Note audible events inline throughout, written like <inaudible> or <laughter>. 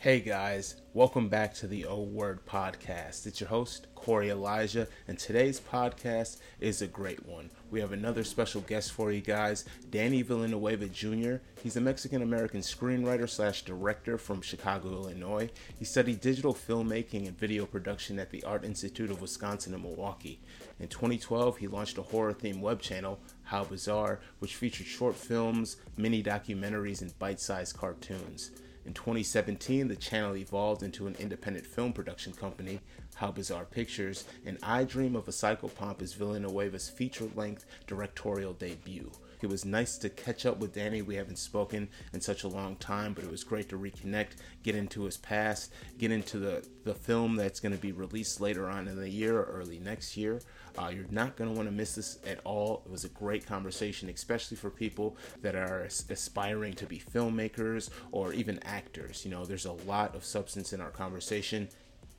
Hey guys, welcome back to the O Word Podcast. It's your host, Corey Elijah, and today's podcast is a great one. We have another special guest for you guys, Danny Villanueva Jr. He's a Mexican American screenwriter slash director from Chicago, Illinois. He studied digital filmmaking and video production at the Art Institute of Wisconsin in Milwaukee. In 2012, he launched a horror themed web channel, How Bizarre, which featured short films, mini documentaries, and bite sized cartoons. In 2017, the channel evolved into an independent film production company, How Bizarre Pictures, and I Dream of a Psychopomp is Villanueva's feature length directorial debut. It was nice to catch up with Danny. We haven't spoken in such a long time, but it was great to reconnect, get into his past, get into the, the film that's going to be released later on in the year or early next year. Uh, you're not going to want to miss this at all. It was a great conversation, especially for people that are aspiring to be filmmakers or even actors. You know, there's a lot of substance in our conversation.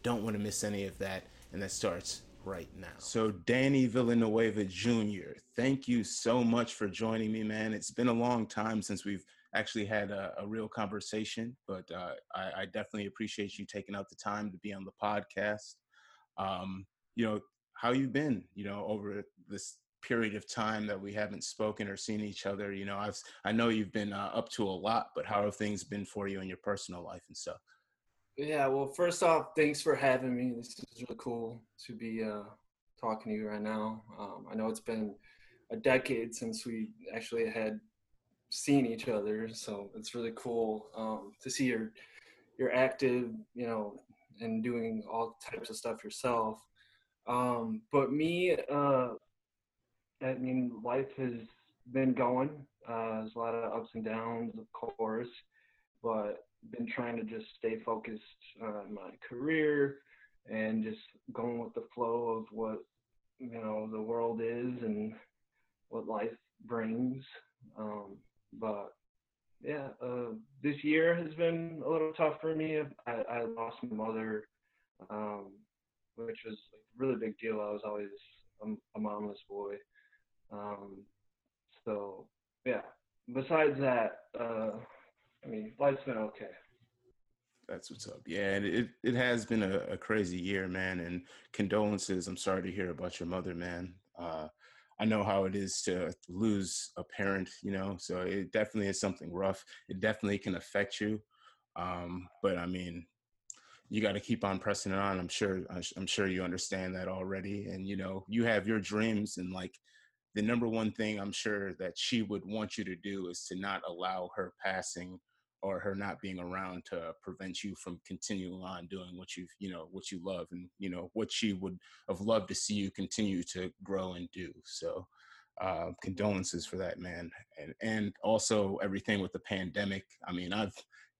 Don't want to miss any of that. And that starts right now. So, Danny Villanueva Jr., thank you so much for joining me, man. It's been a long time since we've actually had a, a real conversation, but uh, I, I, definitely appreciate you taking out the time to be on the podcast. Um, you know, how you've been, you know, over this period of time that we haven't spoken or seen each other. You know, I've I know you've been uh, up to a lot, but how have things been for you in your personal life and stuff? Yeah, well, first off, thanks for having me. This is really cool to be uh, talking to you right now. Um, I know it's been a decade since we actually had seen each other, so it's really cool um, to see you're active, you know, and doing all types of stuff yourself. Um, but me, uh, I mean, life has been going. Uh, there's a lot of ups and downs, of course, but been trying to just stay focused on my career and just going with the flow of what you know the world is and what life brings. Um, but yeah, uh, this year has been a little tough for me. I, I lost my mother um, which was a really big deal. I was always a, a boy. Um, so yeah. Besides that, uh, I mean, life's been okay. That's what's up. Yeah, and it it has been a, a, crazy year, man. And condolences. I'm sorry to hear about your mother, man. Uh, I know how it is to lose a parent, you know. So it definitely is something rough. It definitely can affect you. Um, but I mean, you got to keep on pressing it on. I'm sure I'm sure you understand that already, and you know you have your dreams and like the number one thing I'm sure that she would want you to do is to not allow her passing or her not being around to prevent you from continuing on doing what you you know what you love and you know what she would have loved to see you continue to grow and do. So uh, condolences for that, man, and and also everything with the pandemic. I mean, I've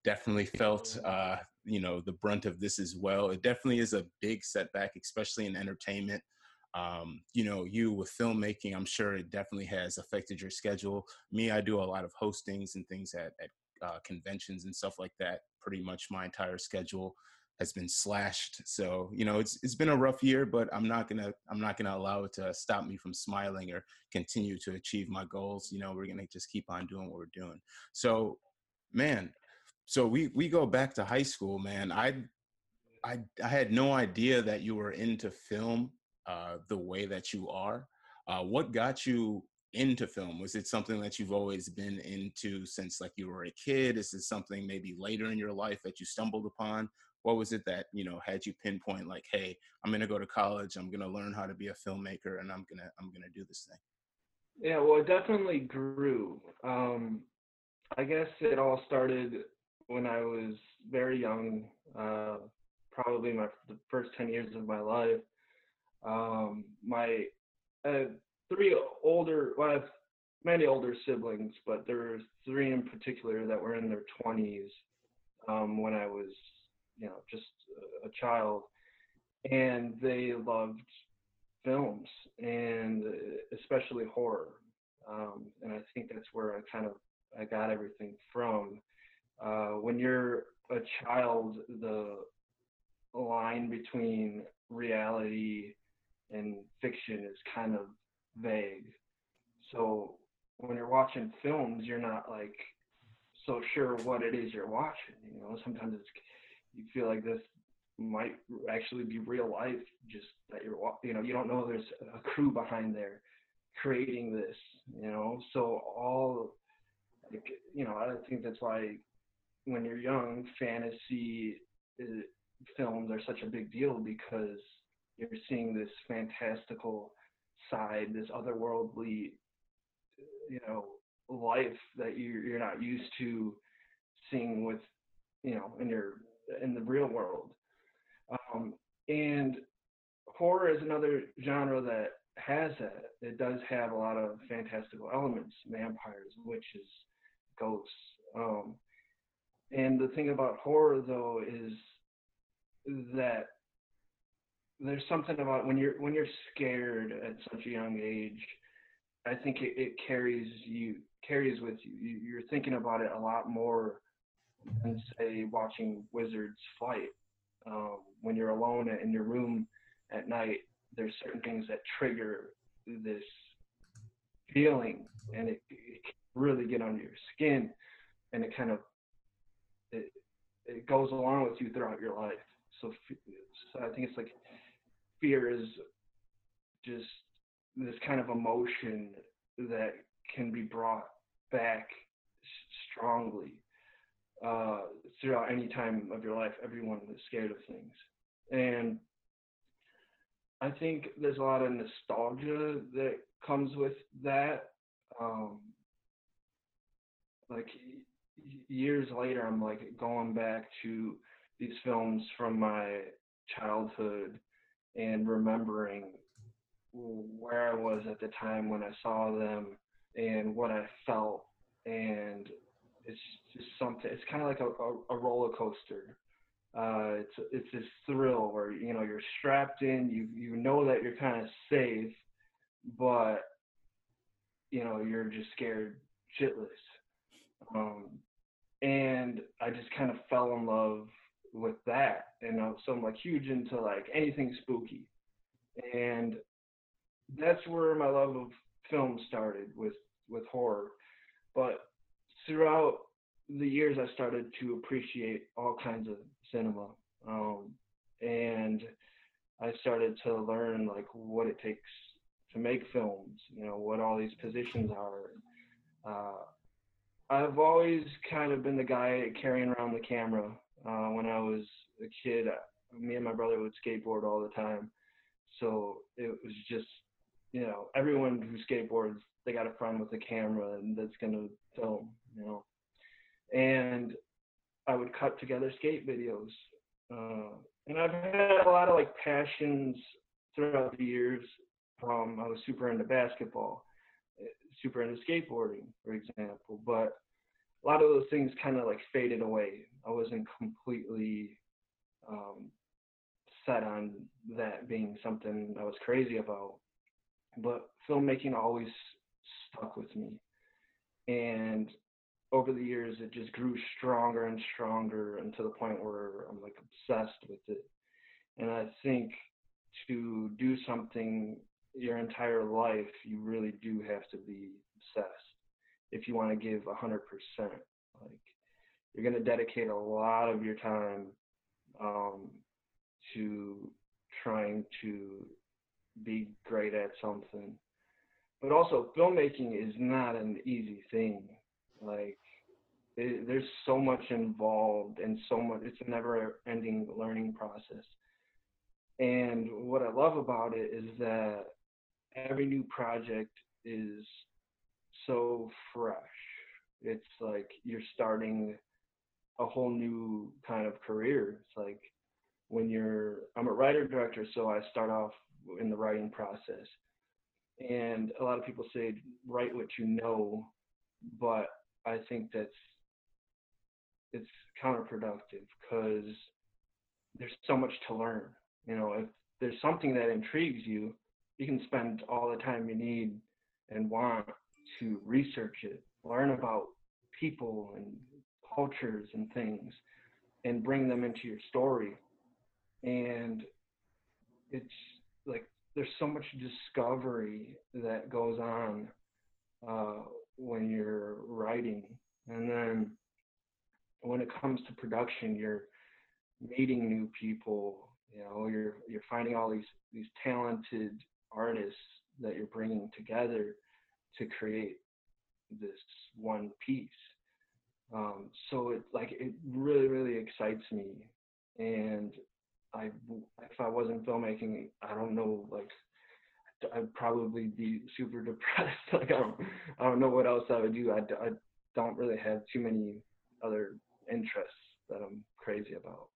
definitely felt uh, you know the brunt of this as well. It definitely is a big setback, especially in entertainment. Um, you know, you with filmmaking, I'm sure it definitely has affected your schedule. Me, I do a lot of hostings and things at, at uh, conventions and stuff like that. Pretty much my entire schedule has been slashed. So you know, it's it's been a rough year, but I'm not gonna I'm not gonna allow it to stop me from smiling or continue to achieve my goals. You know, we're gonna just keep on doing what we're doing. So, man, so we we go back to high school, man. I I I had no idea that you were into film uh, the way that you are. Uh, what got you into film? Was it something that you've always been into since like you were a kid? Is it something maybe later in your life that you stumbled upon? What was it that you know had you pinpoint like, hey, I'm gonna go to college, I'm gonna learn how to be a filmmaker, and I'm gonna I'm gonna do this thing? Yeah, well, it definitely grew. Um, I guess it all started when I was very young, uh, probably my the first ten years of my life. Um, my uh, three older, well, I have many older siblings, but there were three in particular that were in their twenties um, when I was, you know, just a child, and they loved films and especially horror. Um, and I think that's where I kind of I got everything from uh, when you're a child, the line between reality and fiction is kind of vague. So when you're watching films, you're not like so sure what it is you're watching. You know, sometimes it's you feel like this might actually be real life just that you're you know you don't know there's a crew behind there creating this you know so all like, you know i think that's why when you're young fantasy is, films are such a big deal because you're seeing this fantastical side this otherworldly you know life that you're, you're not used to seeing with you know in your in the real world um, and horror is another genre that has that. It does have a lot of fantastical elements, vampires, witches, ghosts. Um, and the thing about horror, though, is that there's something about when you're when you're scared at such a young age. I think it, it carries you carries with you. you. You're thinking about it a lot more than say watching Wizards fight um, when you're alone in your room at night, there's certain things that trigger this feeling, and it, it really get under your skin, and it kind of it, it goes along with you throughout your life. So, so I think it's like fear is just this kind of emotion that can be brought back strongly uh, throughout any time of your life. Everyone is scared of things, and I think there's a lot of nostalgia that comes with that. Um, like years later, I'm like going back to these films from my childhood and remembering where I was at the time when I saw them and what I felt and it's just something. It's kind of like a, a, a roller coaster. Uh, it's it's this thrill where you know you're strapped in. You you know that you're kind of safe, but you know you're just scared shitless. Um, and I just kind of fell in love with that, and uh, so I'm so like huge into like anything spooky, and that's where my love of film started with with horror. But throughout the years, I started to appreciate all kinds of cinema, um, and I started to learn like what it takes to make films. You know what all these positions are. Uh, I've always kind of been the guy carrying around the camera. Uh, when I was a kid, me and my brother would skateboard all the time, so it was just you know everyone who skateboards they got a friend with a camera and that's gonna film. You know, and I would cut together skate videos. Uh, and I've had a lot of like passions throughout the years. Um, I was super into basketball, super into skateboarding, for example, but a lot of those things kind of like faded away. I wasn't completely um, set on that being something I was crazy about, but filmmaking always stuck with me. And over the years it just grew stronger and stronger and to the point where I'm like obsessed with it. And I think to do something your entire life, you really do have to be obsessed if you want to give hundred percent. Like you're gonna dedicate a lot of your time um, to trying to be great at something. But also filmmaking is not an easy thing like it, there's so much involved and so much. It's a never-ending learning process. And what I love about it is that every new project is so fresh. It's like you're starting a whole new kind of career. It's like when you're, I'm a writer director, so I start off in the writing process. And a lot of people say, write what you know, but I think that's it's counterproductive because there's so much to learn. You know, if there's something that intrigues you, you can spend all the time you need and want to research it, learn about people and cultures and things, and bring them into your story. And it's like there's so much discovery that goes on uh, when you're writing. And then when it comes to production, you're meeting new people. You know, you're you're finding all these these talented artists that you're bringing together to create this one piece. Um, so it like it really really excites me, and I if I wasn't filmmaking, I don't know like I'd probably be super <laughs> depressed. <laughs> like I don't I don't know what else I would do. I, I don't really have too many other interests that I'm crazy about.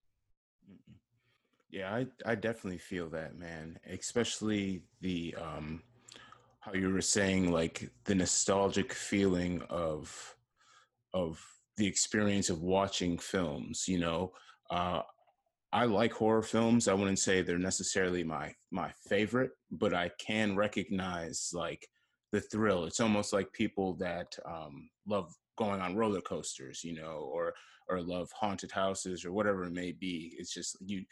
Yeah, I I definitely feel that, man. Especially the um how you were saying like the nostalgic feeling of of the experience of watching films, you know. Uh I like horror films. I wouldn't say they're necessarily my my favorite, but I can recognize like the thrill. It's almost like people that um, love going on roller coasters, you know, or or love haunted houses or whatever it may be. It's just you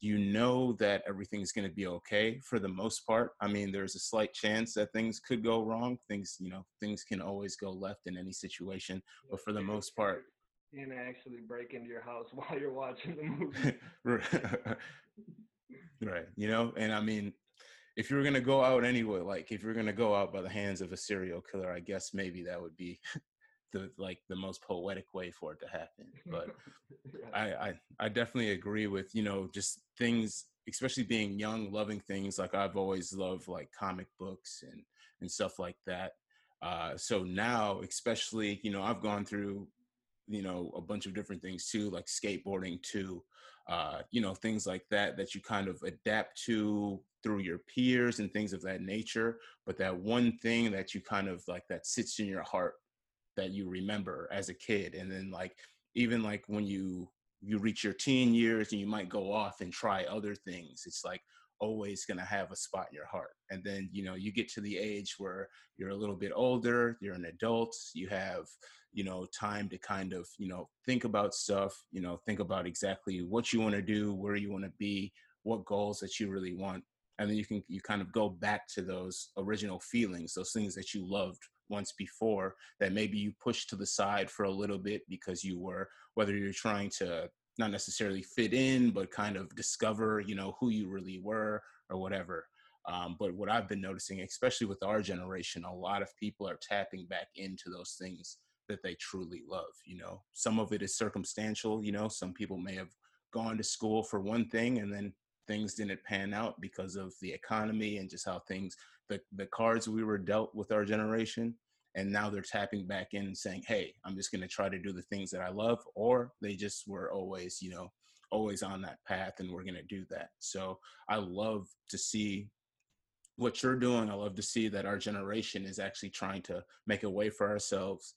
you know that everything's going to be okay for the most part. I mean, there's a slight chance that things could go wrong. Things, you know, things can always go left in any situation, but for the most part, and actually break into your house <laughs> while you're watching the <laughs> movie. <laughs> right. You know, and I mean, if you were gonna go out anyway, like if you're gonna go out by the hands of a serial killer, I guess maybe that would be the like the most poetic way for it to happen. But <laughs> I, I I definitely agree with you know just things, especially being young, loving things like I've always loved like comic books and and stuff like that. Uh, so now, especially you know, I've gone through you know a bunch of different things too, like skateboarding too. Uh, you know things like that that you kind of adapt to through your peers and things of that nature but that one thing that you kind of like that sits in your heart that you remember as a kid and then like even like when you you reach your teen years and you might go off and try other things it's like always going to have a spot in your heart and then you know you get to the age where you're a little bit older you're an adult you have you know time to kind of you know think about stuff you know think about exactly what you want to do where you want to be what goals that you really want and then you can you kind of go back to those original feelings those things that you loved once before that maybe you pushed to the side for a little bit because you were whether you're trying to not necessarily fit in but kind of discover you know who you really were or whatever. Um, but what i've been noticing especially with our generation a lot of people are tapping back into those things that they truly love you know? Some of it is circumstantial you know? Some people may have gone to school for one thing and then things didn't pan out because of the economy and just how things the, the cards we were dealt with our generation and now they're tapping back in and saying hey i'm just going to try to do the things that i love or they just were always you know always on that path and we're going to do that. So i love to see what you're doing. I love to see that our generation is actually trying to make a way for ourselves.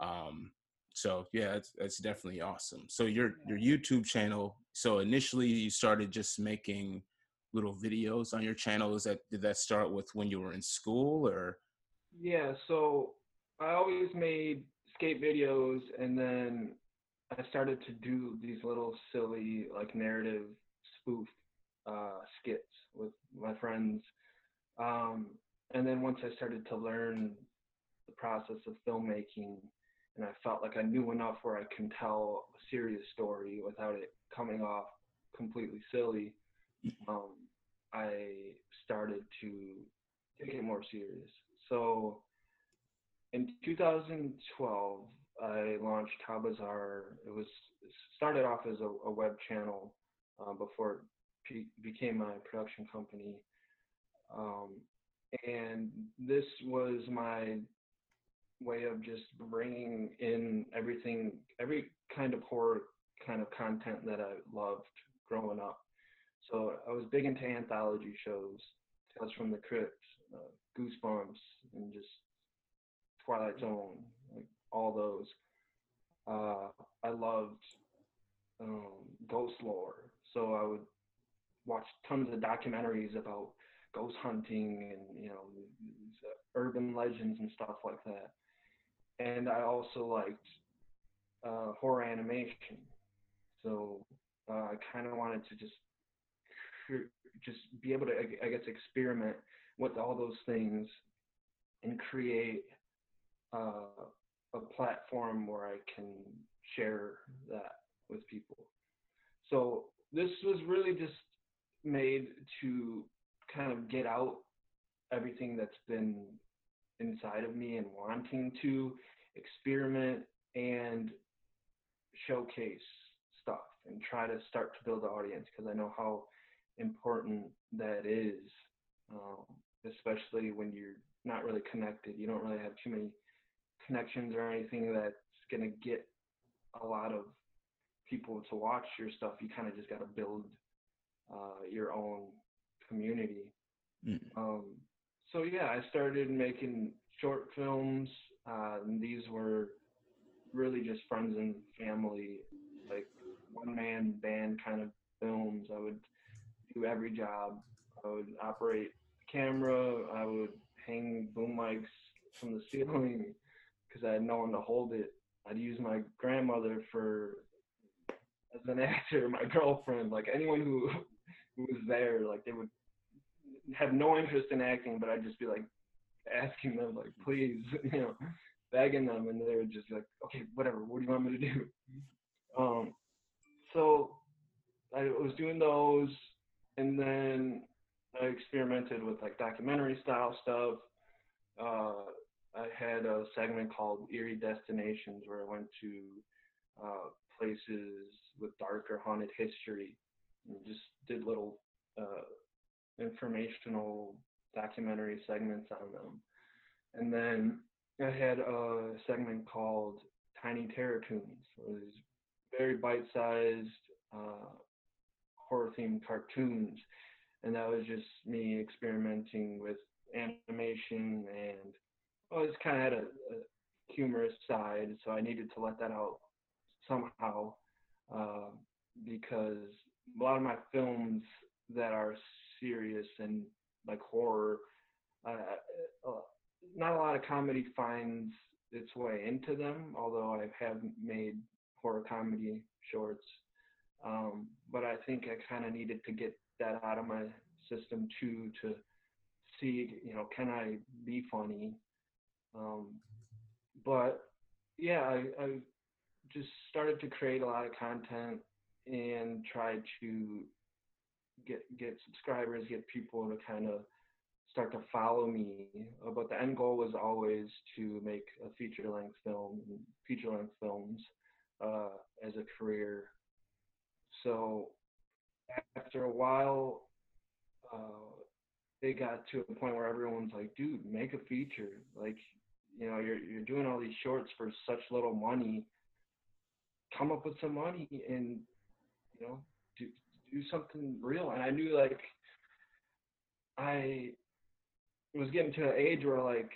Um, so yeah it's, it's definitely awesome. So your your youtube channel so initially you started just making little videos on your channel is that did that start with when you were in school or yeah so i always made skate videos and then i started to do these little silly like narrative spoof uh, skits with my friends um, and then once i started to learn the process of filmmaking and I felt like I knew enough where I can tell a serious story without it coming off completely silly. Um, I started to take it more serious. So in 2012, I launched Bizarre. It was started off as a, a web channel uh, before it p- became my production company. Um, and this was my way of just bringing in everything, every kind of horror kind of content that I loved growing up. So I was big into anthology shows, Tales from the Crypt, uh, Goosebumps, and just Twilight Zone, like all those. Uh, I loved um, ghost lore, so I would watch tons of documentaries about ghost hunting and you know urban legends and stuff like that and I also liked uh, horror animation. So uh, I kind of wanted to just just be able to, I guess, experiment with all those things and create uh, a platform where I can share that with people. so this was really just made to kind of get out everything that's been inside of me and wanting to experiment and showcase stuff and try to start to build an audience because I know how important that is, um, especially when you're not really connected. You don't really have too many connections or anything that's going to get a lot of people to watch your stuff. You kind of just got to build uh, your own community. Mm. Um, so yeah, I started making short films. Uh, and these were really just friends and family, like one man band kind of films. I would do every job. I would operate camera. I would hang boom mics from the <laughs> ceiling because I had no one to hold it. I'd use my grandmother for as an <laughs> actor, my girlfriend, like anyone who <laughs> who was there, like they would have no interest in acting, but I'd just be like asking them, like, please, you know, begging them, and they would just like, okay, whatever, what do you want me to do? Um, so I was doing those, and then I experimented with like documentary style stuff. Uh, I had a segment called Eerie Destinations where I went to uh, places with dark or haunted history and just did little uh, informational documentary segments on them. And then I had a segment called Tiny Terratoons, where these very bite-sized uh, horror-themed cartoons, and that was just me experimenting with animation and well, it's kind of had a, a, humorous side, so I needed to let that out somehow uh, because a lot of my films that are serious and like horror, uh, uh, not a lot of comedy finds its way into them. Although I have made horror comedy shorts, um, but I think I kind of needed to get that out of my system too to see, you know, can I be funny? Um, but yeah, I, I just started to create a lot of content and try to get get subscribers, get people to kind of start to follow me. But the end goal was always to make a feature length film, feature length films uh, as a career. So after a while, uh, it got to a point where everyone's like, "Dude, make a feature! Like, you know, you're you're doing all these shorts for such little money. Come up with some money and you know do do something real." And I knew like I was getting to an age where like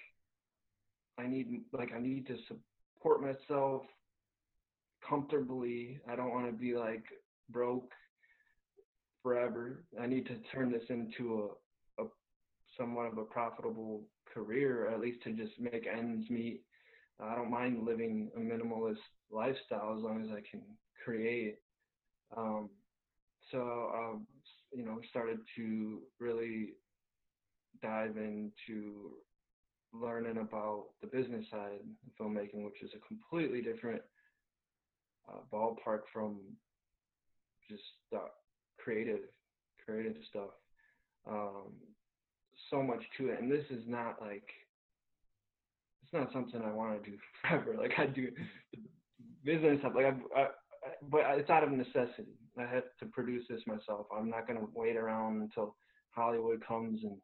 I need like I need to support myself comfortably. I don't want to be like broke forever. I need to turn this into a, a somewhat of a profitable career, at least to just make ends meet. I don't mind living a minimalist lifestyle as long as I can create. Um, so, um, you know, started to really dive into learning about the business side of filmmaking, which is a completely different uh, ballpark from just the creative, creative stuff. Um, so much to it, and this is not like it's not something I want to do <laughs> forever. Like I do business stuff, like I, I, but it's out of necessity. I had to produce this myself. I'm not gonna wait around until Hollywood comes and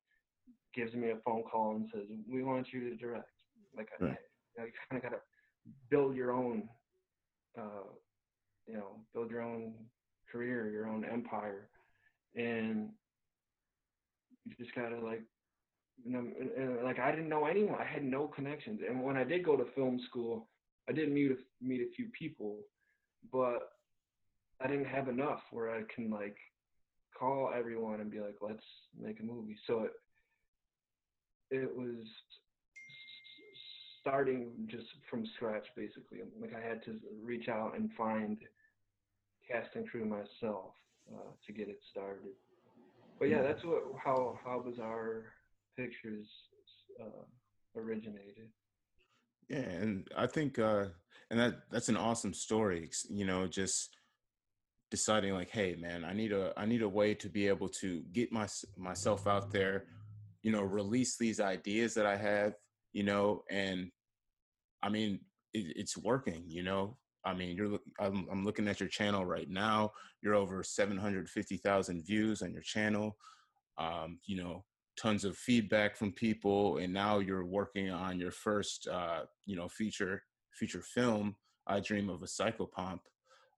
gives me a phone call and says, "We want you to direct." Like right. I, I kind of gotta build your own, uh, you know, build your own career, your own empire, and you just gotta like, you know, like I didn't know anyone. I had no connections, and when I did go to film school, I did meet a, meet a few people, but I didn't have enough where I can like call everyone and be like, let's make a movie. So it, it was starting just from scratch basically like i had to reach out and find cast and crew myself uh, to get it started but yeah that's what how how bizarre pictures uh, originated yeah and i think uh and that that's an awesome story you know just deciding like, hey, man, I need a I need a way to be able to get my myself out there, you know, release these ideas that I have, you know, and I mean, it, it's working, you know. I mean, you're I'm, I'm looking at your channel right now. You're over 750,000 views on your channel. Um, you know, tons of feedback from people, and now you're working on your first, uh, you know, feature feature film. I dream of a psychopomp.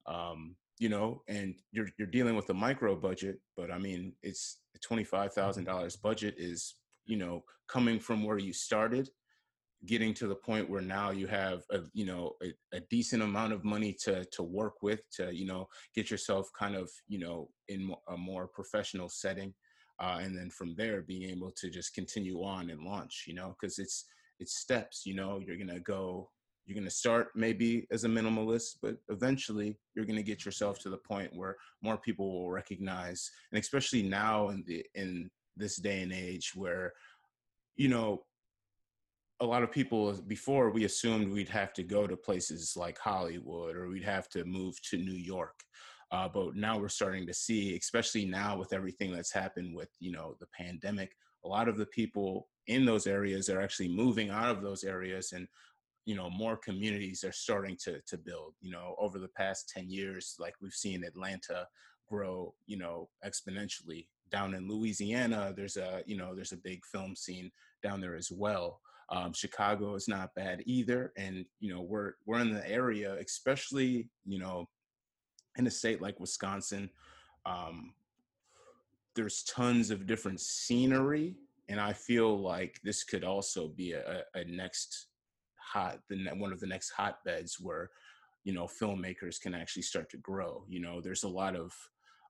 Um, you know, and you're you're dealing with a micro budget, but I mean, it's a twenty five thousand dollars budget is you know coming from where you started getting to the point where now you have a you know a, a, decent amount of money to to work with to you know get yourself kind of you know in a more professional setting uh, and then from there being able to just continue on and launch you know because it's it's steps you know you're gonna go you're gonna start maybe as a minimalist but eventually you're gonna get yourself to the point where more people will recognize and especially now in the in this day and age where you know a lot of people before we assumed we'd have to go to places like Hollywood or we'd have to move to New York. Uh, but now we're starting to see, especially now with everything that's happened with you know the pandemic, a lot of the people in those areas are actually moving out of those areas, and you know more communities are starting to to build. You know, over the past ten years, like we've seen Atlanta grow, you know, exponentially. Down in Louisiana, there's a you know there's a big film scene down there as well. Um, Chicago is not bad either, and you know we're we're in the area, especially you know in a state like Wisconsin. Um, there's tons of different scenery, and I feel like this could also be a, a next hot, the one of the next hotbeds where you know filmmakers can actually start to grow. You know, there's a lot of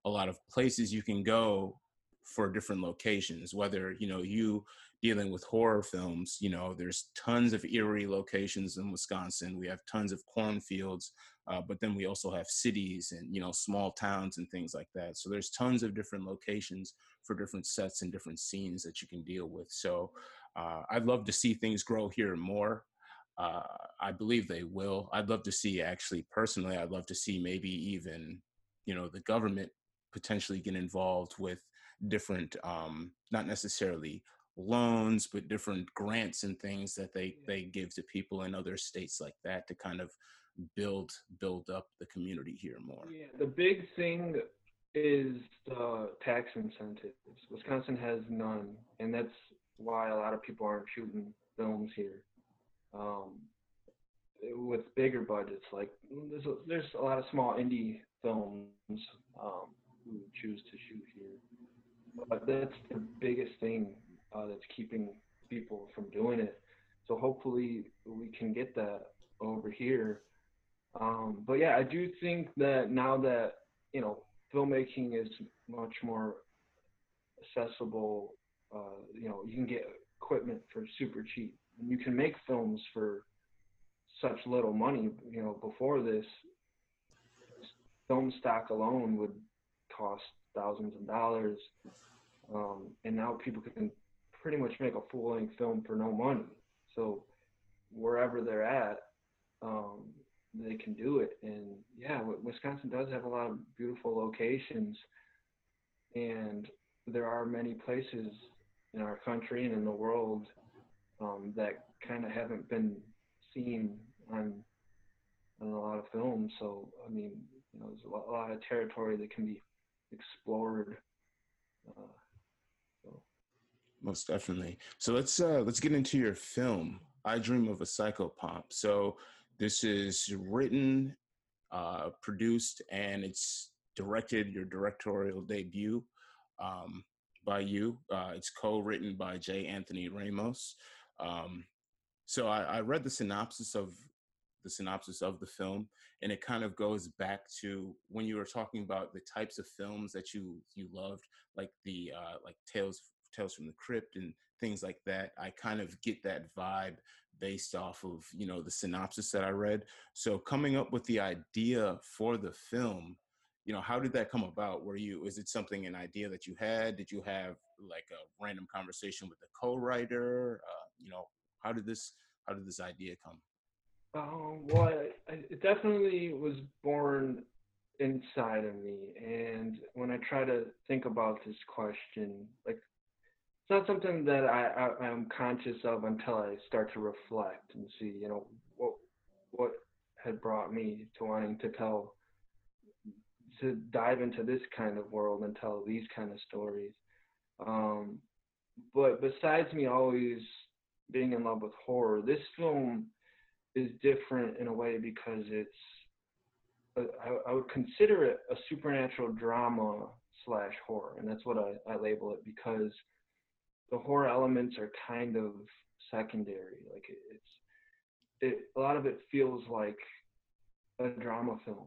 a lot of places you can go for different locations whether you know you dealing with horror films you know there's tons of eerie locations in wisconsin. We have tons of cornfields uh, but then we also have cities and you know small towns and things like that. So there's tons of different locations for different sets and different scenes that you can deal with. So uh, i'd love to see things grow here more. Uh, i believe they will. I'd love to see actually personally i'd love to see maybe even you know the government potentially get involved with different um, not necessarily loans but different grants and things that they they give to people in other states like that to kind of build build up the community here more. Yeah the big thing is the tax incentives. Wisconsin has none and that's why a lot of people aren't shooting films here. Um, with bigger budgets like there's a, there's a lot of small indie films um, who choose to shoot here. But that's the biggest thing uh, that's keeping people from doing it. So hopefully we can get that over here. Um, but yeah, I do think that now that you know filmmaking is much more accessible, uh, you know, you can get equipment for super cheap, and you can make films for such little money. You know, before this, film stock alone would cost thousands of dollars, um, and now people can pretty much make a full length film for no money. So wherever they're at, um, they can do it. And yeah, Wisconsin does have a lot of beautiful locations, and there are many places in our country and in the world um, that kind of haven't been seen on on a lot of films. So I mean, you know, there's a lot of territory that can be explored. Uh. Most definitely. So let's uh, let's get into your film. I Dream of a Psychopomp. So this is written, uh, produced, and it's directed. Your directorial debut um, by you. Uh, it's co-written by J. Anthony Ramos. Um, so I, I read the synopsis of the synopsis of the film and it kind of goes back to when you were talking about the types of films that you you loved like the uh like tales tales from the crypt and things like that i kind of get that vibe based off of you know the synopsis that i read. So coming up with the idea for the film you know how did that come about? Were you is it something an idea that you had? Did you have like a random conversation with a co-writer? Uh, you know how did this how did this idea come? Um, well, I, it definitely was born inside of me. And when I try to think about this question, like not something that I, I am conscious of until I start to reflect and see, you know, what what had brought me to wanting to tell to dive into this kind of world and tell these kind of stories. Um, but besides me always being in love with horror, this film is different in a way because it's I, I would consider it a supernatural drama slash horror, and that's what I, I label it because the horror elements are kind of secondary. Like it, it's it a lot of it feels like a drama film.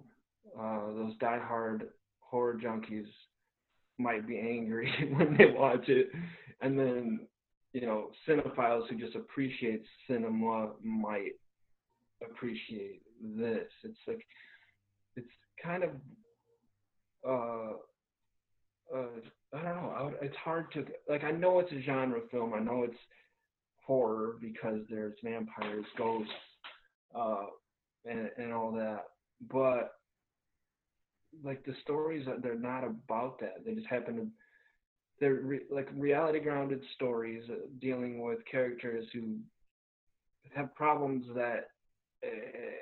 Uh, those diehard horror junkies might be angry <laughs> when they watch it, and then you know cinephiles who just appreciate cinema might appreciate this. It's like it's kind of uh, uh, I don't know. it's hard to like. I know it's a genre film. I know it's horror because there's vampires, ghosts, uh, and and all that. But like the stories, they're not about that. They just happen to. They're re, like reality grounded stories uh, dealing with characters who have problems that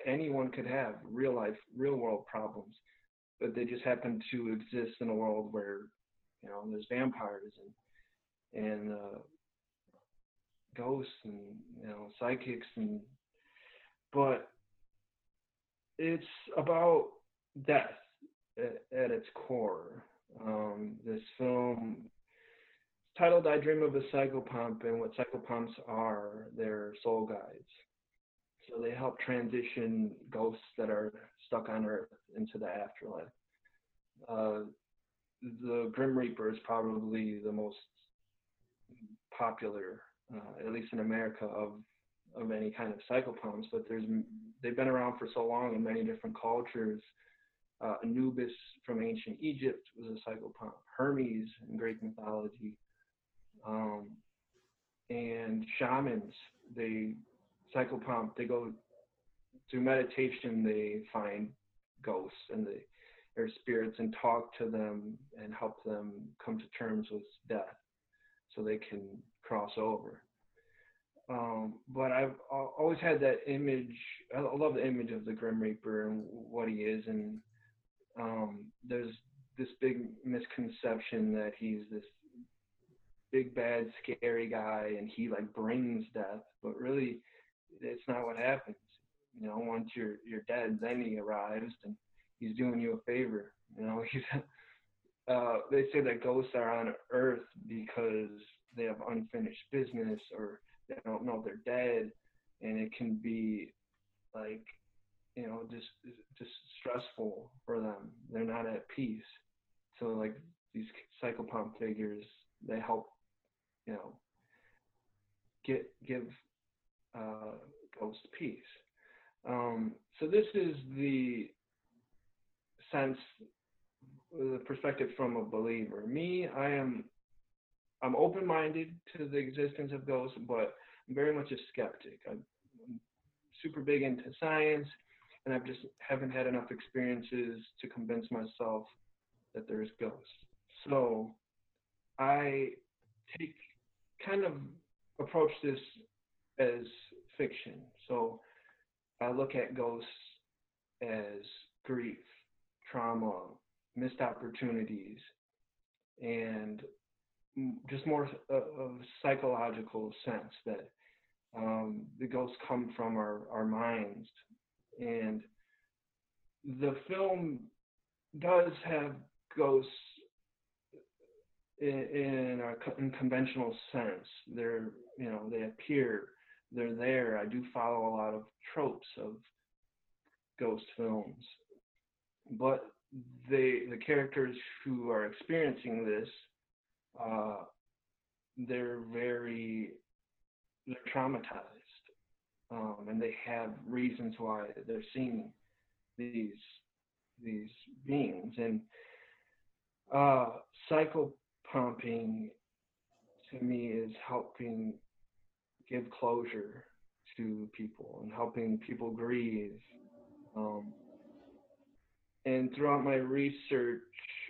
anyone could have real life, real world problems, but they just happen to exist in a world where you know there's vampires and and uh, ghosts and you know psychics and but it's about death at, at its core. Um, this film titled "I Dream of a Psychopomp," and what psychopomps are, they're soul guides. So they help transition ghosts that are stuck on Earth into the afterlife. Uh, the Grim Reaper is probably the most popular, uh, at least in America, of of any kind of psychopomps. But there's they've been around for so long in many different cultures. Uh, Anubis from ancient Egypt was a psychopomp. Hermes in Greek mythology, um, and shamans they psychopomp, they go through meditation, they find ghosts and they, their spirits and talk to them and help them come to terms with death so they can cross over. Um, but I've always had that image. I love the image of the Grim Reaper and what he is. And um, there's this big misconception that he's this big bad scary guy and he like brings death, but really it's not what happens. You know, once you're you're dead, then he arrives and he's doing you a favor. You know, <laughs> he's uh, they say that ghosts are on Earth because they have unfinished business or they don't know they're dead, and it can be like you know just just stressful for them. They're not at peace. So like these psychopomp figures, they help you know get give uh, Ghost Peace. Um, so this is the sense, the perspective from a believer. Me, I am, I'm open-minded to the existence of ghosts, but I'm very much a skeptic. I'm super big into science, and I just haven't had enough experiences to convince myself that there's ghosts. So I take kind of approach this as fiction. So I look at ghosts as grief, trauma, missed opportunities, and just more of a psychological sense that um, the ghosts come from our, our minds. And the film does have ghosts in, in a in conventional sense. They're, you know, they appear they're there. I do follow a lot of tropes of ghost films, but they the characters who are experiencing this, uh, they're very they're traumatized, um, and they have reasons why they're seeing these these beings and uh, pumping to me is helping give closure to people and helping people grieve. Um, and throughout my research,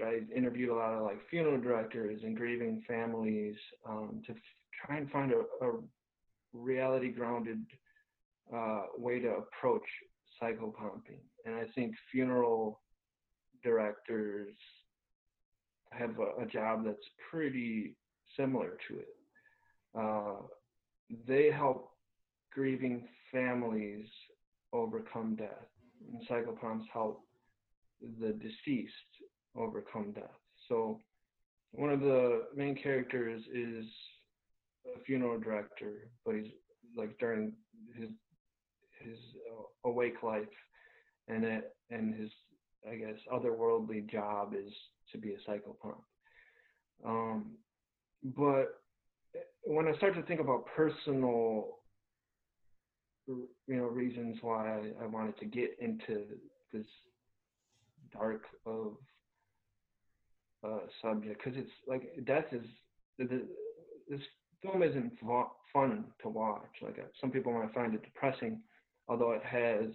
I interviewed a lot of like funeral directors and grieving families um, to f- try and find a, a reality grounded uh, way to approach psychopomping. And I think funeral directors have a, a job that's pretty similar to it. Uh, they help grieving families overcome death, and psychopomps help the deceased overcome death. So one of the main characters is a funeral director, but he's like during his his uh, awake life, and it and his I guess otherworldly job is to be a psychopomp. Um, but when I start to think about personal, you know, reasons why I, I wanted to get into this dark of uh, subject, because it's like death is the, this film isn't fun to watch. Like uh, some people might find it depressing, although it has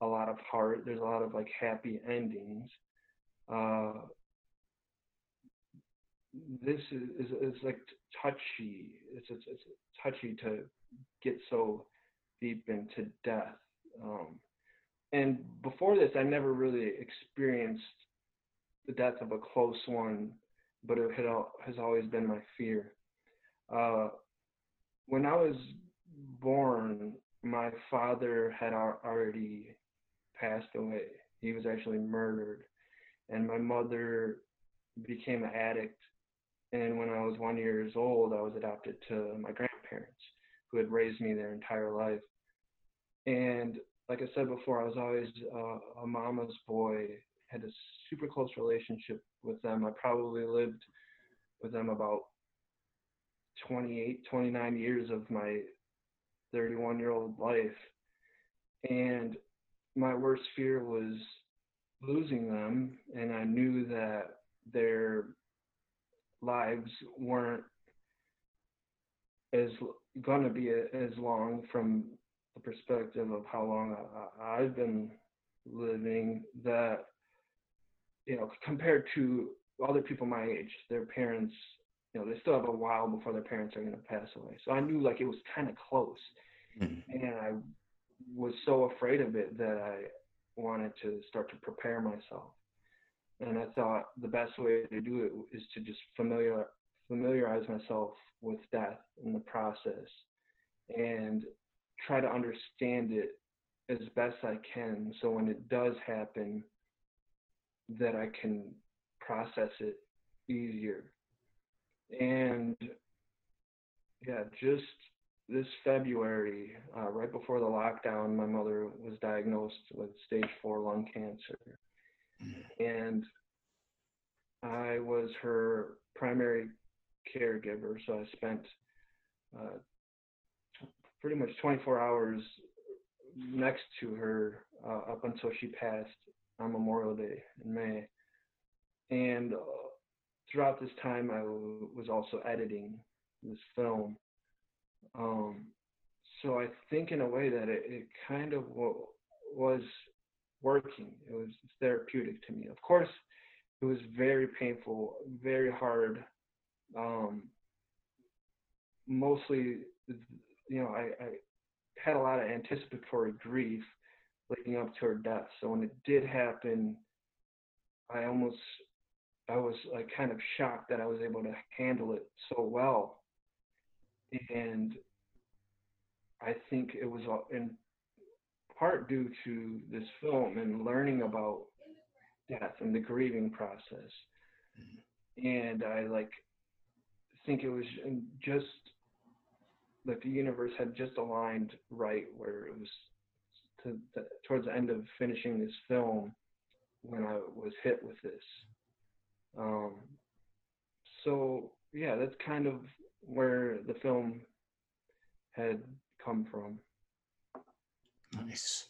a lot of heart. There's a lot of like happy endings. Uh, this is, is, is like touchy. It's, it's, it's touchy to get so deep into death. Um, and before this, I never really experienced the death of a close one, but it had, has always been my fear. Uh, when I was born, my father had already passed away. He was actually murdered, and my mother became an addict and when I was one years old, I was adopted to my grandparents who had raised me their entire life. And like I said before, I was always uh, a mama's boy, had a super close relationship with them. I probably lived with them about 28, 29 years of my 31 year old life. And my worst fear was losing them. And I knew that their lives weren't as going to be as long from the perspective of how long I, I've been living that you know compared to other people my age their parents you know they still have a while before their parents are going to pass away. So i knew like it was kind of close. Mm-hmm. and i was so afraid of it that i wanted to start to prepare myself. And I thought the best way to do it is to just familiar familiarize myself with death in the process. And try to understand it as best I can so when it does happen that I can process it easier. And yeah, just this February, uh, right before the lockdown, my mother was diagnosed with stage four lung cancer. And I was her primary caregiver, so I spent uh, pretty much 24 hours next to her uh, up until she passed on Memorial Day in May. And uh, throughout this time, I w- was also editing this film. Um, so I think in a way that it, it kind of w- was working. It was therapeutic to me. Of course, it was very painful, very hard. Um, mostly, you know, I, I had a lot of anticipatory grief leading up to her death. So when it did happen, I almost, I was like kind of shocked that I was able to handle it so well. And I think it was in part due to this film and learning about death and the grieving process. Mm-hmm. And I like think it was just like the universe had just aligned right where it was to the, towards the end of finishing this film when I was hit with this. Um, so yeah, that's kind of where the film had come from. Nice.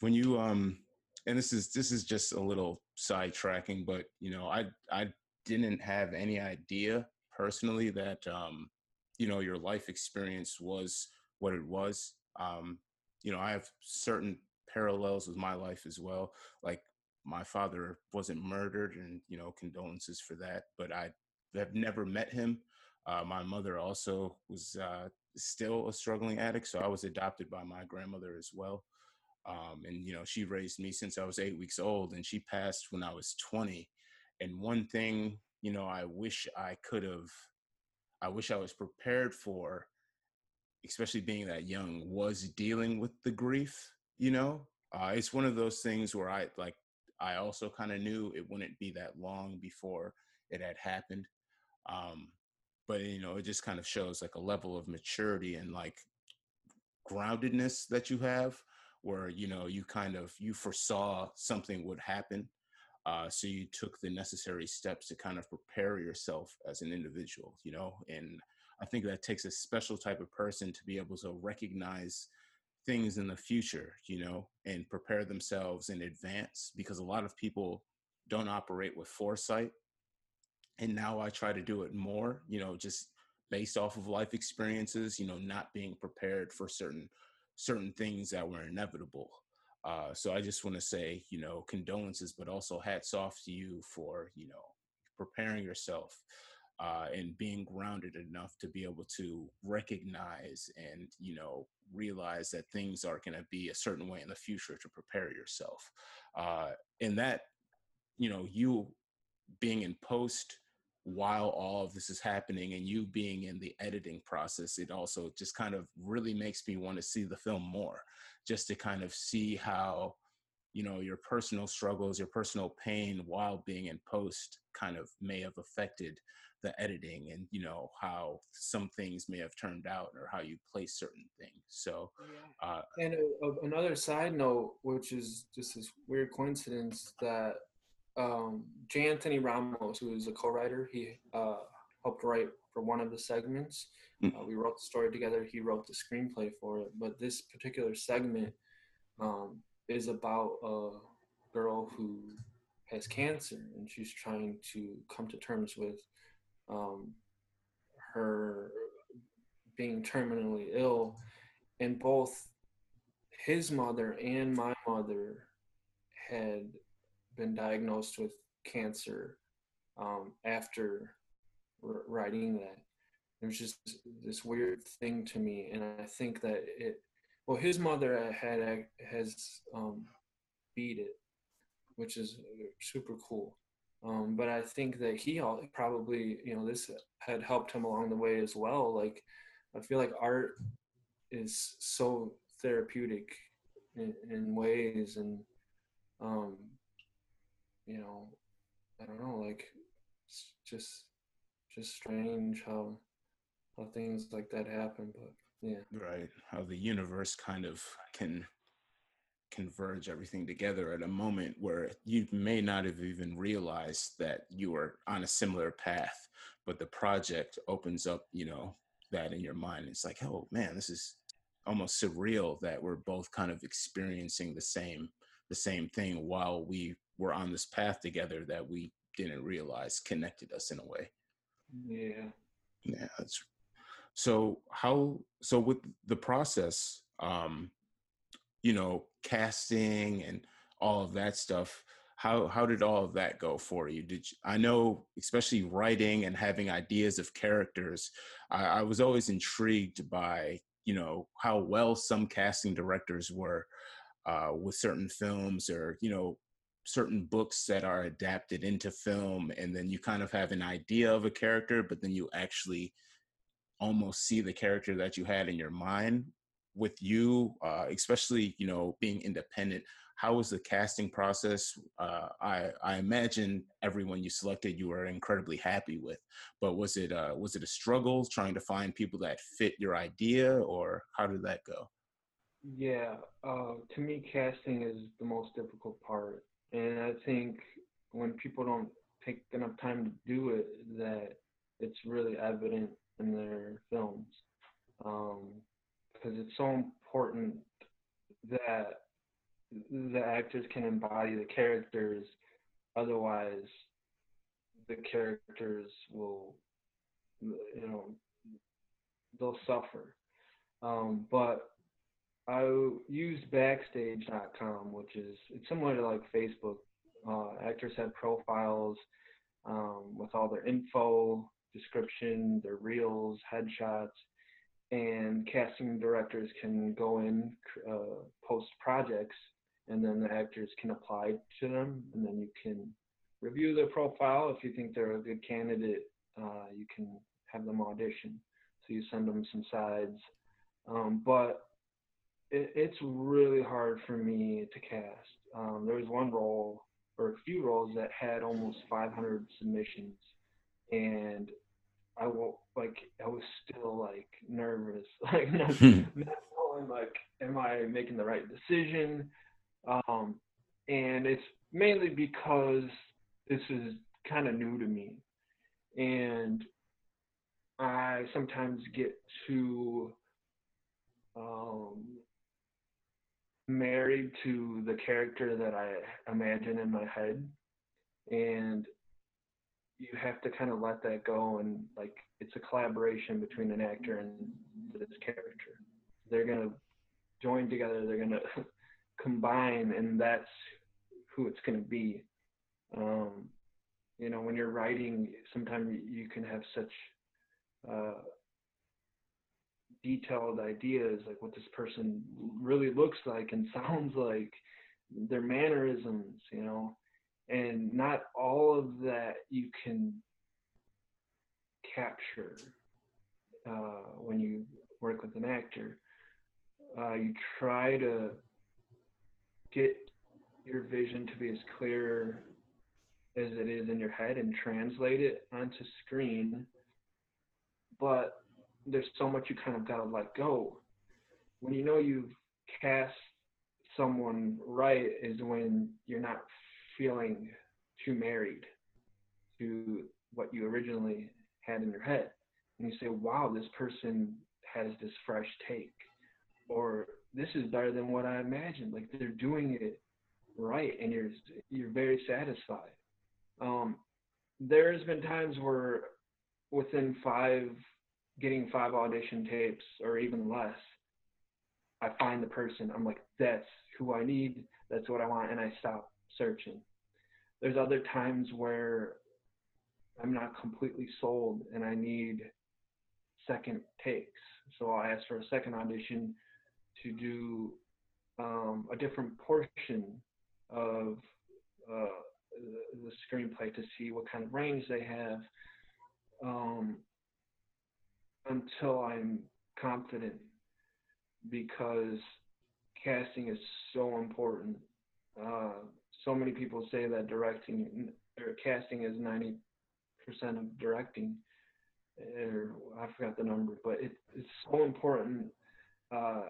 When you um and this is this is just a little sidetracking, but you know, I I didn't have any idea personally that um you know your life experience was what it was. Um, you know, I have certain parallels with my life as well. Like my father wasn't murdered, and you know, condolences for that. But I have never met him. Uh, my mother also was uh, still a struggling addict, so I was adopted by my grandmother as well. Um, and you know, she raised me since I was eight weeks old, and she passed when I was 20. And one thing, you know, I wish I could have, I wish I was prepared for, especially being that young, was dealing with the grief. You know, uh, it's one of those things where I like, I also kind of knew it wouldn't be that long before it had happened. Um, but you know, it just kind of shows like a level of maturity and like groundedness that you have where you know you kind of you foresaw something would happen uh, so you took the necessary steps to kind of prepare yourself as an individual you know and i think that takes a special type of person to be able to recognize things in the future you know and prepare themselves in advance because a lot of people don't operate with foresight and now i try to do it more you know just based off of life experiences you know not being prepared for certain certain things that were inevitable. Uh, so I just want to say, you know, condolences, but also hats off to you for, you know, preparing yourself uh, and being grounded enough to be able to recognize and, you know, realize that things are going to be a certain way in the future to prepare yourself. Uh, and that, you know, you being in post while all of this is happening and you being in the editing process it also just kind of really makes me want to see the film more just to kind of see how you know your personal struggles your personal pain while being in post kind of may have affected the editing and you know how some things may have turned out or how you place certain things so uh, and a, a, another side note which is just this weird coincidence that um, J. Anthony Ramos, who is a co-writer, he uh, helped write for one of the segments. Hmm. Uh, we wrote the story together. He wrote the screenplay for it. But this particular segment um, is about a girl who has cancer, and she's trying to come to terms with um, her being terminally ill. And both his mother and my mother had been diagnosed with cancer um, after writing that. It was just this weird thing to me, and I think that it. Well, his mother had has um, beat it, which is super cool. Um, but I think that he probably, you know, this had helped him along the way as well. Like, I feel like art is so therapeutic in, in ways, and um, you know, I don't know, like just just strange how how things like that happen, but yeah. Right. How the universe kind of can converge everything together at a moment where you may not have even realized that you were on a similar path, but the project opens up, you know, that in your mind. It's like, oh man, this is almost surreal that we're both kind of experiencing the same the same thing while we were on this path together that we didn't realize connected us in a way. Yeah. Yeah. So how so with the process, um, you know, casting and all of that stuff, how how did all of that go for you? Did you, I know, especially writing and having ideas of characters, I, I was always intrigued by you know how well some casting directors were uh, with certain films or you know certain books that are adapted into film and then you kind of have an idea of a character but then you actually almost see the character that you had in your mind with you uh, especially you know being independent. How was the casting process? Uh, i i imagine everyone you selected you were incredibly happy with but was it uh, was it a struggle trying to find people that fit your idea or how did that go? Yeah, uh, to me, casting is the most difficult part, and I think when people don't take enough time to do it, that it's really evident in their films, because um, it's so important that the actors can embody the characters. Otherwise, the characters will, you know, they'll suffer. Um, but I used Backstage.com, which is it's similar to like Facebook. Uh, actors have profiles um, with all their info, description, their reels, headshots, and casting directors can go in, uh, post projects, and then the actors can apply to them, and then you can review their profile. If you think they're a good candidate, uh, you can have them audition. So you send them some sides. Um, but it, it's really hard for me to cast. Um, there was one role or a few roles that had almost 500 submissions, and I will like I was still like nervous, <laughs> like not, hmm. not knowing like am I making the right decision? Um, and it's mainly because this is kind of new to me, and I sometimes get too um, married to the character that I imagine in my head, and you have to kind of let that go and like it's a collaboration between an actor and this character. They're gonna join together. They're gonna <laughs> combine, and that's who it's gonna be. Um, you know, when you're writing, sometimes you can have such uh, detailed ideas, like what this person really looks like and <laughs> sounds like, their mannerisms, you know, and not all of that you can capture uh, when you work with an actor. Uh, you try to get your vision to be as clear as it is in your head and translate it onto screen but there's so much you kind of gotta let go. When you know you've cast someone right is when you're not feeling too married to what you originally had in your head. And you say, wow, this person has this fresh take. Or this is better than what I imagined. Like they're doing it right and you're you're very satisfied. Um, there's been times where within five, getting five audition tapes or even less, I find the person. I'm like, that's who I need. That's what I want, and I stop searching. There's other times where I'm not completely sold, and I need second takes. So I'll ask for a second audition to do um, a different portion of uh, the screenplay to see what kind of range they have um, until I'm confident because casting is so important. Uh, so many people say that directing or casting is 90% of directing. Or I forgot the number, but it, it's so important. Uh,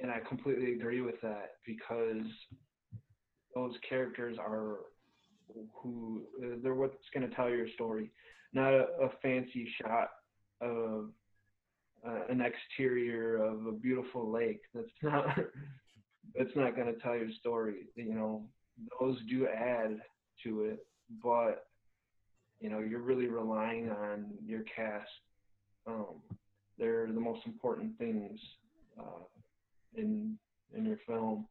and I completely agree with that because those characters are who they're what's going to tell your story not a, a fancy shot of uh, an exterior of a beautiful lake. That's not <laughs> that's not going to tell your story. You know, those do add to it, but you know, you're really relying on your cast. Um, they're the most important things uh, in in your film.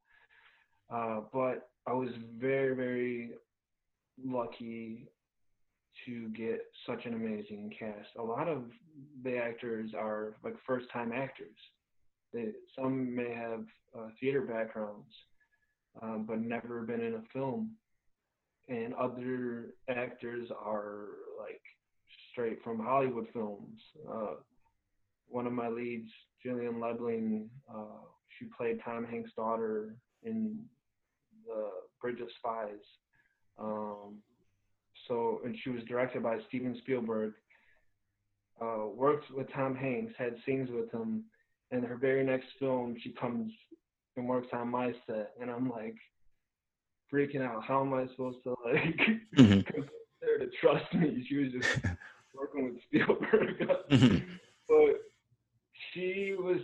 Uh, but I was very, very lucky to get such an amazing cast. A lot of the actors are like first time actors. They, some may have uh, theater backgrounds, um, but never been in a film. And other actors are like straight from Hollywood films. Uh, one of my leads, Jillian Lebling, uh, she played Tom Hanks' daughter in The Bridge of Spies. Um, so, and she was directed by Steven Spielberg. Uh, worked with Tom Hanks, had scenes with him, and her very next film, she comes and works on my set, and I'm like freaking out. How am I supposed to like mm-hmm. <laughs> her to trust me? She was just <laughs> working with Spielberg, mm-hmm. <laughs> but she was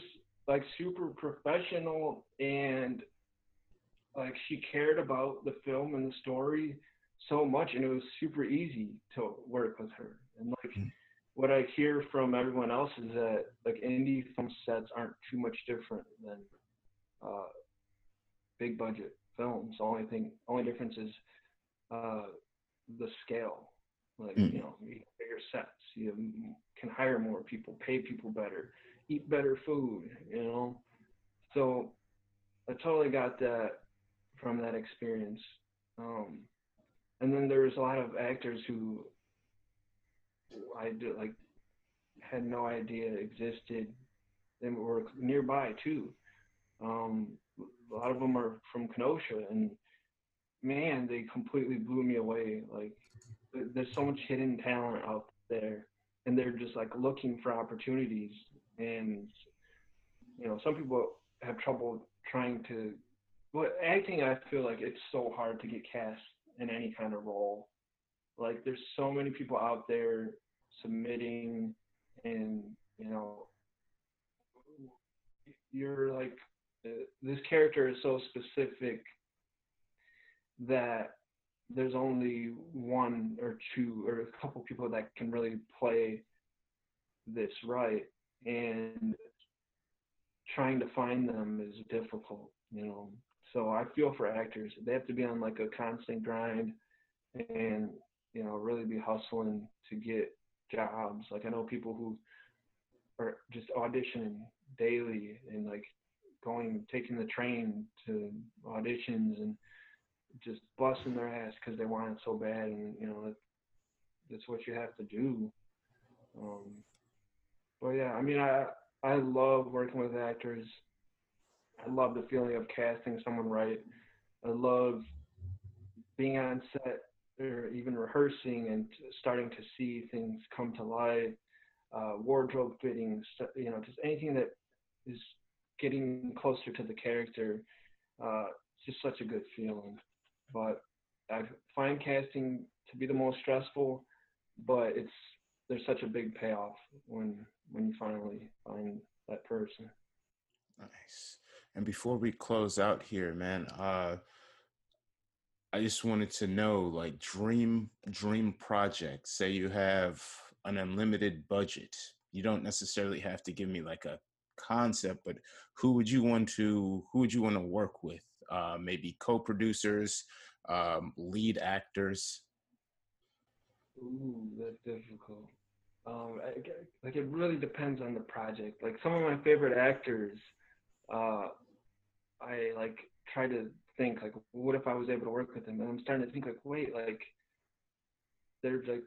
like super professional and like she cared about the film and the story so much and it was super easy to work with her and like mm-hmm. what i hear from everyone else is that like indie film sets aren't too much different than uh, big budget films. The only thing, only difference is uh, the scale. Like mm. you know, you bigger sets. You can hire more people, pay people better, eat better food. You know, so I totally got that from that experience. Um, and then there was a lot of actors who I did, like had no idea existed and were nearby too. Um, a lot of them are from Kenosha, and man, they completely blew me away. Like, there's so much hidden talent out there, and they're just like looking for opportunities. And you know, some people have trouble trying to. But acting, I feel like it's so hard to get cast in any kind of role. Like, there's so many people out there submitting, and you know, you're like this character is so specific that there's only one or two or a couple people that can really play this right and trying to find them is difficult you know so i feel for actors they have to be on like a constant grind and you know really be hustling to get jobs like i know people who are just auditioning daily and like going, taking the train to auditions and just busting their ass because they want it so bad, and you know, that's what you have to do. Um, but yeah, I mean, I I love working with actors. I love the feeling of casting someone right. I love being on set or even rehearsing and starting to see things come to life. Uh, wardrobe fittings, you know, just anything that is getting closer to the character. Uh, it's just such a good feeling. But I find casting to be the most stressful, but it's there's such a big payoff when when you finally find that person. Nice. And before we close out here, man, uh, I just wanted to know, like, dream dream project. Say you have an unlimited budget. You don't necessarily have to give me like a concept, but who would you want to who would you want to work with? Uh, maybe co-producers, um, lead actors. Ooh, that's difficult. Um, I, like it really depends on the project. Like some of my favorite actors, uh, I like try to think like, what if I was able to work with them? And I'm starting to think like, wait, like there's like,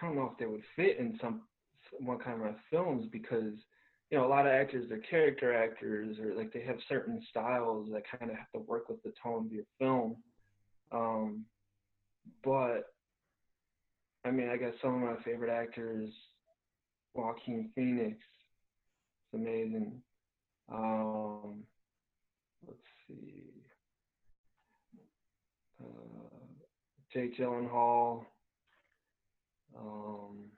I don't know if they would fit in some one kind of films because you know, a lot of actors, they're character actors, or like they have certain styles that kind of have to work with the tone of your film. Um, but I mean, I guess some of my favorite actors, Joaquin Phoenix, it's amazing. Um, let's see, uh, Jake Gyllenhaal. Um,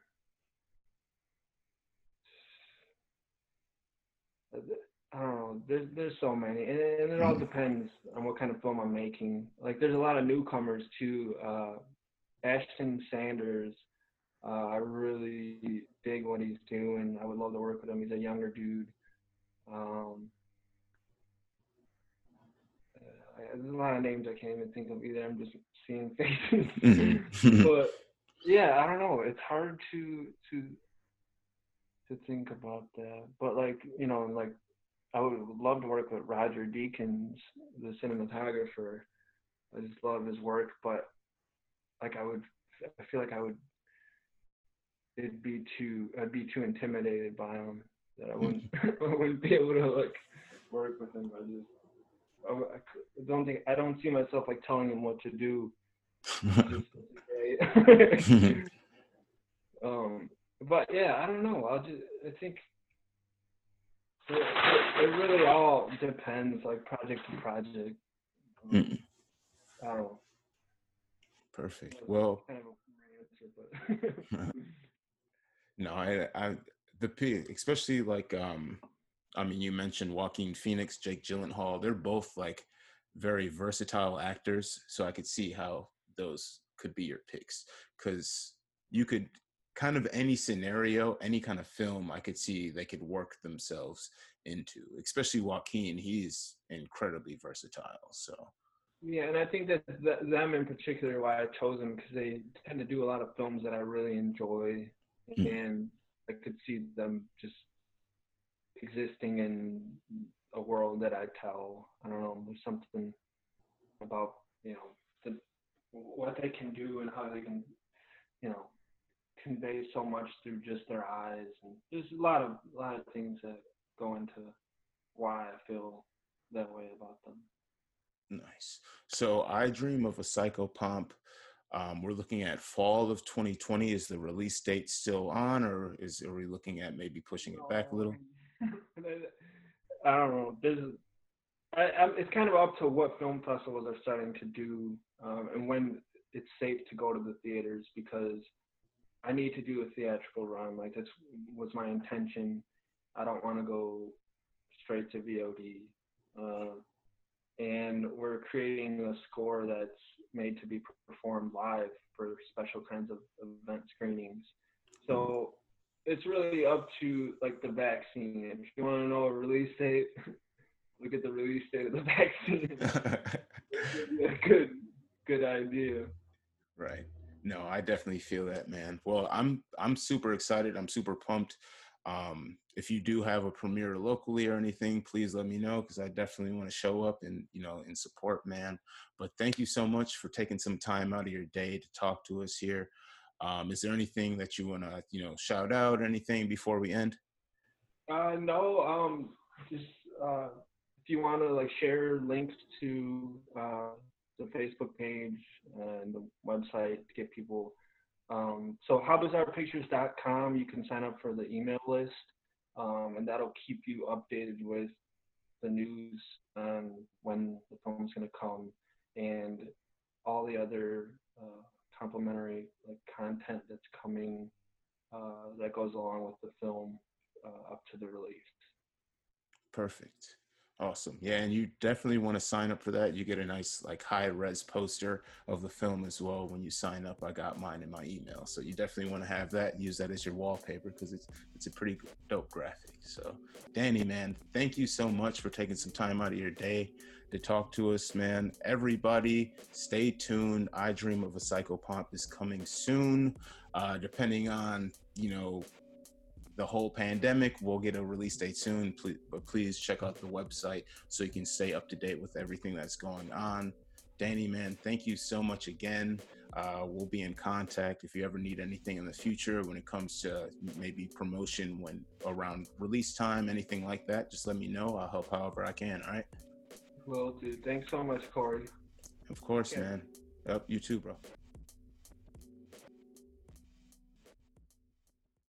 I don't know. There's there's so many, and, and it all depends on what kind of film I'm making. Like there's a lot of newcomers too. Uh, Ashton Sanders, uh, I really dig what he's doing. I would love to work with him. He's a younger dude. Um, uh, there's a lot of names I can't even think of either. I'm just seeing <laughs> faces. Mm-hmm. <laughs> but yeah, I don't know. It's hard to to to think about that. But like you know, like I would love to work with Roger Deakins, the cinematographer. I just love his work, but like I would, I feel like I would. It'd be too. I'd be too intimidated by him that I wouldn't. <laughs> I wouldn't be able to like work with him. I just. I, don't think I don't see myself like telling him what to do. <laughs> um, but yeah, I don't know. I'll just I think it, it, it really all depends, like project to project. Um. I don't know. Perfect. Well, kind of answer, <laughs> no, I, I, the especially like, um, I mean, you mentioned Joaquin Phoenix, Jake Gyllenhaal. They're both like very versatile actors, so I could see how those could be your picks because you could kind of any scenario, any kind of film, I could see they could work themselves into. Especially Joaquin, he's incredibly versatile. So. Yeah, and I think that th- them in particular, why I chose them, because they tend to do a lot of films that I really enjoy, mm. and I could see them just existing in a world that I tell. I don't know, there's something about you know the, what they can do and how they can, you know, convey so much through just their eyes, and there's a lot of a lot of things that go into why I feel that way about them. Nice. So I dream of a psychopomp. Um, we're looking at fall of 2020. Is the release date still on, or is are we looking at maybe pushing it back a little? <laughs> I don't know. There's, I, I, it's kind of up to what film festivals are starting to do, um, and when it's safe to go to the theaters because I need to do a theatrical run. Like this was my intention. I don't want to go straight to VOD. Uh, and we're creating a score that's made to be performed live for special kinds of event screenings. So it's really up to like the vaccine. If you want to know a release date, <laughs> look at the release date of the <laughs> vaccine. <laughs> a good, good idea. Right. No, I definitely feel that, man. Well, I'm I'm super excited. I'm super pumped. Um, if you do have a premiere locally or anything, please let me know because I definitely want to show up and you know in support, man. But thank you so much for taking some time out of your day to talk to us here. Um, is there anything that you want to you know shout out anything before we end? Uh, no, um, just uh, if you want to like share links to uh, the Facebook page and the website to get people um, so howbizarrepictures.com, you can sign up for the email list, um, and that'll keep you updated with the news on when the film's going to come and all the other uh, complimentary like content that's coming uh, that goes along with the film uh, up to the release. Perfect. Awesome. Yeah, and you definitely want to sign up for that. You get a nice like high res poster of the film as well when you sign up. I got mine in my email. So you definitely want to have that, and use that as your wallpaper because it's it's a pretty dope graphic. So Danny, man, thank you so much for taking some time out of your day to talk to us, man. Everybody, stay tuned. I Dream of a Psychopomp is coming soon. Uh, depending on, you know, the whole pandemic. We'll get a release date soon, please, but please check out the website so you can stay up to date with everything that's going on. Danny, man, thank you so much again. Uh, we'll be in contact if you ever need anything in the future when it comes to maybe promotion when around release time, anything like that. Just let me know. I'll help however I can. All right. Well, dude, thanks so much, Corey. Of course, man. Yep, you too, bro.